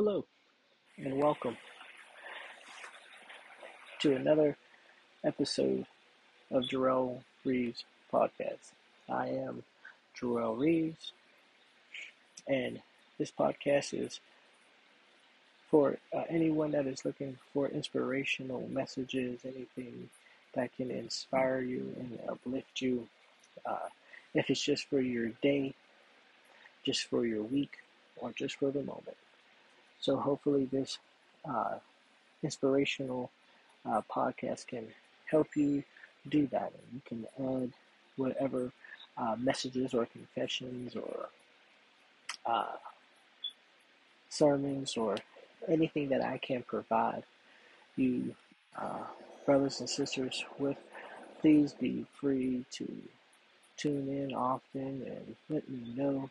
Hello, and welcome to another episode of Jarrell Reeves Podcast. I am Jarrell Reeves, and this podcast is for uh, anyone that is looking for inspirational messages, anything that can inspire you and uplift you. Uh, if it's just for your day, just for your week, or just for the moment. So hopefully this uh, inspirational uh, podcast can help you do that. And you can add whatever uh, messages or confessions or uh, sermons or anything that I can provide you, uh, brothers and sisters, with. Please be free to tune in often and let me know.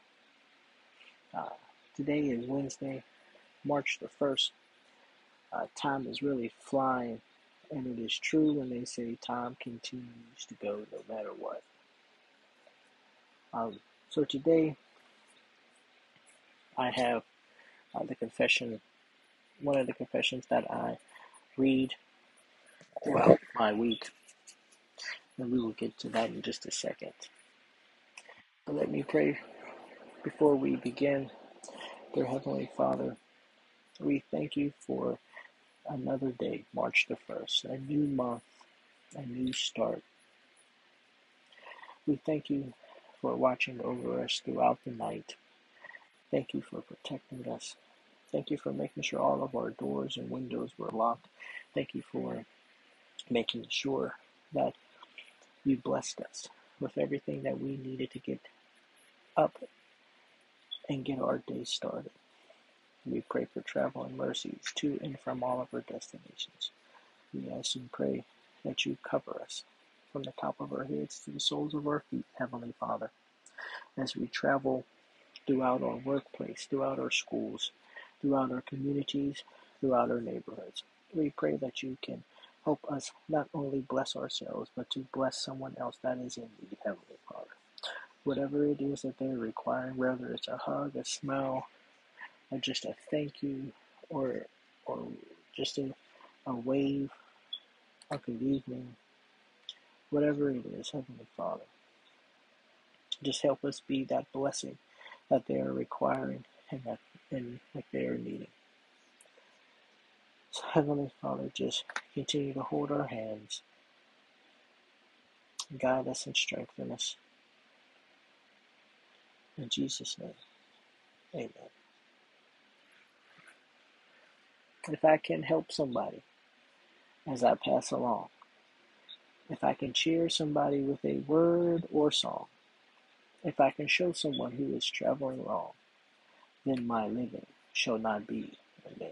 Uh, today is Wednesday, March the 1st. Uh, time is really flying, and it is true when they say time continues to go no matter what. Um, so today, I have uh, the confession, one of the confessions that I read throughout my week, and we will get to that in just a second. But let me pray before we begin. Dear Heavenly Father, we thank you for another day, March the 1st, a new month, a new start. We thank you for watching over us throughout the night. Thank you for protecting us. Thank you for making sure all of our doors and windows were locked. Thank you for making sure that you blessed us with everything that we needed to get up and get our day started. We pray for travel and mercies to and from all of our destinations. We ask and pray that you cover us from the top of our heads to the soles of our feet, Heavenly Father, as we travel throughout our workplace, throughout our schools, throughout our communities, throughout our neighborhoods. We pray that you can help us not only bless ourselves, but to bless someone else that is in need, Heavenly Father. Whatever it is that they're requiring, whether it's a hug, a smile, or just a thank you or or just a, a wave a good evening whatever it is heavenly father. Just help us be that blessing that they are requiring and that and that they are needing. So heavenly father just continue to hold our hands. Guide us and strengthen us. In jesus name amen if I can help somebody as I pass along, if I can cheer somebody with a word or song, if I can show someone who is traveling wrong, then my living shall not be in vain.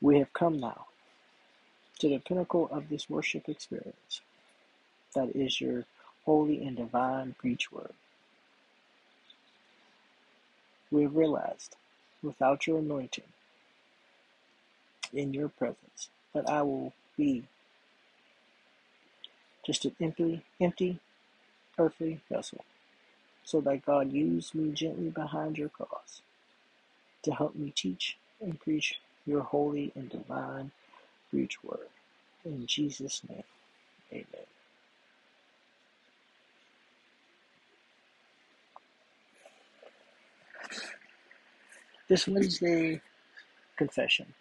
We have come now to the pinnacle of this worship experience. That is your holy and divine preach word. We have realized without your anointing in your presence, but I will be just an empty, empty, earthly vessel, so that God use me gently behind your cross to help me teach and preach your holy and divine preach word. In Jesus' name, amen. This Wednesday confession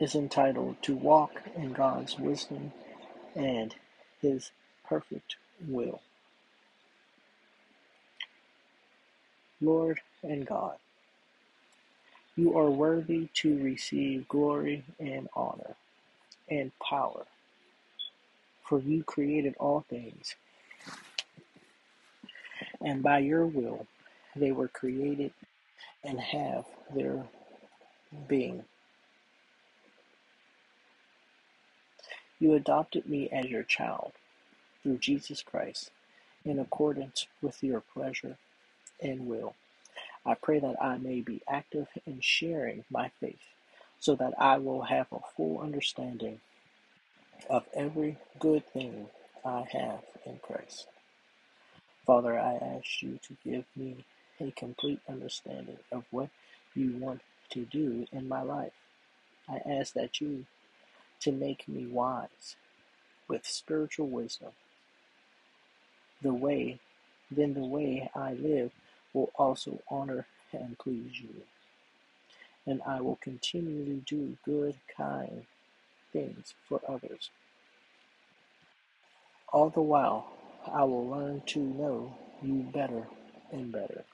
is entitled To Walk in God's Wisdom and His Perfect Will. Lord and God, you are worthy to receive glory and honor and power, for you created all things, and by your will they were created and have their being. You adopted me as your child through Jesus Christ in accordance with your pleasure and will. I pray that I may be active in sharing my faith so that I will have a full understanding of every good thing I have in Christ. Father, I ask you to give me a complete understanding of what you want to do in my life. I ask that you to make me wise with spiritual wisdom. The way, then the way I live will also honor and please you. And I will continually do good, kind things for others. All the while, I will learn to know you better and better.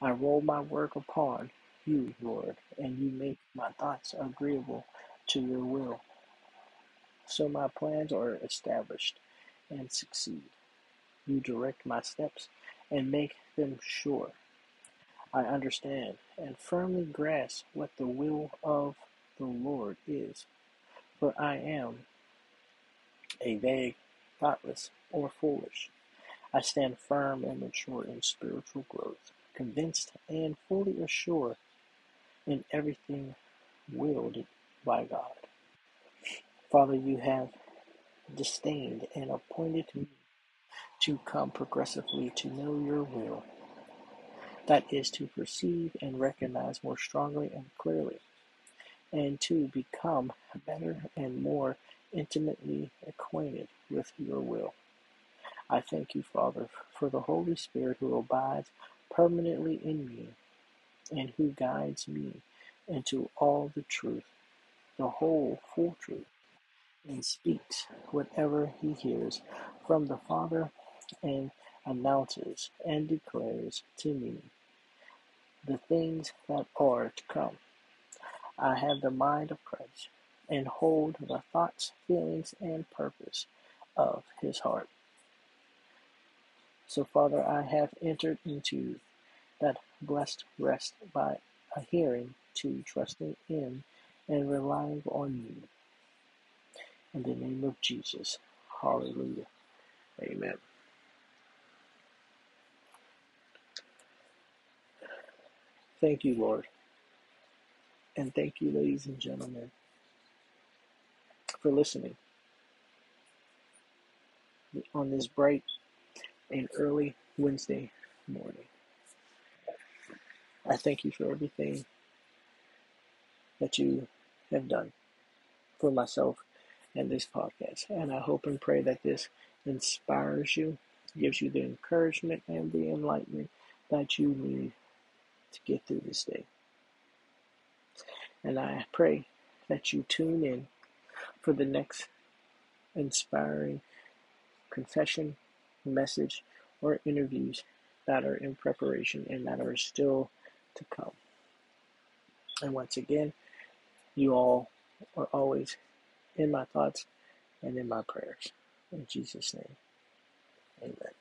I roll my work upon you, Lord, and you make my thoughts agreeable to your will. So my plans are established and succeed. You direct my steps and make them sure. I understand and firmly grasp what the will of the Lord is, for I am a vague, thoughtless, or foolish. I stand firm and mature in spiritual growth, convinced and fully assured in everything willed by God. Father, you have disdained and appointed me to come progressively to know your will. That is to perceive and recognize more strongly and clearly, and to become better and more intimately acquainted with your will. I thank you, Father, for the Holy Spirit who abides permanently in me and who guides me into all the truth, the whole full truth, and speaks whatever he hears from the Father and announces and declares to me the things that are to come. I have the mind of Christ and hold the thoughts, feelings, and purpose of his heart. So, Father, I have entered into that blessed rest by adhering to trusting in and relying on you. In the name of Jesus. Hallelujah. Amen. Thank you, Lord. And thank you, ladies and gentlemen, for listening on this bright and early Wednesday morning. I thank you for everything that you have done for myself and this podcast. And I hope and pray that this inspires you, gives you the encouragement and the enlightenment that you need to get through this day. And I pray that you tune in for the next inspiring confession, message, or interviews that are in preparation and that are still to come. And once again, you all are always in my thoughts and in my prayers. In Jesus' name, amen.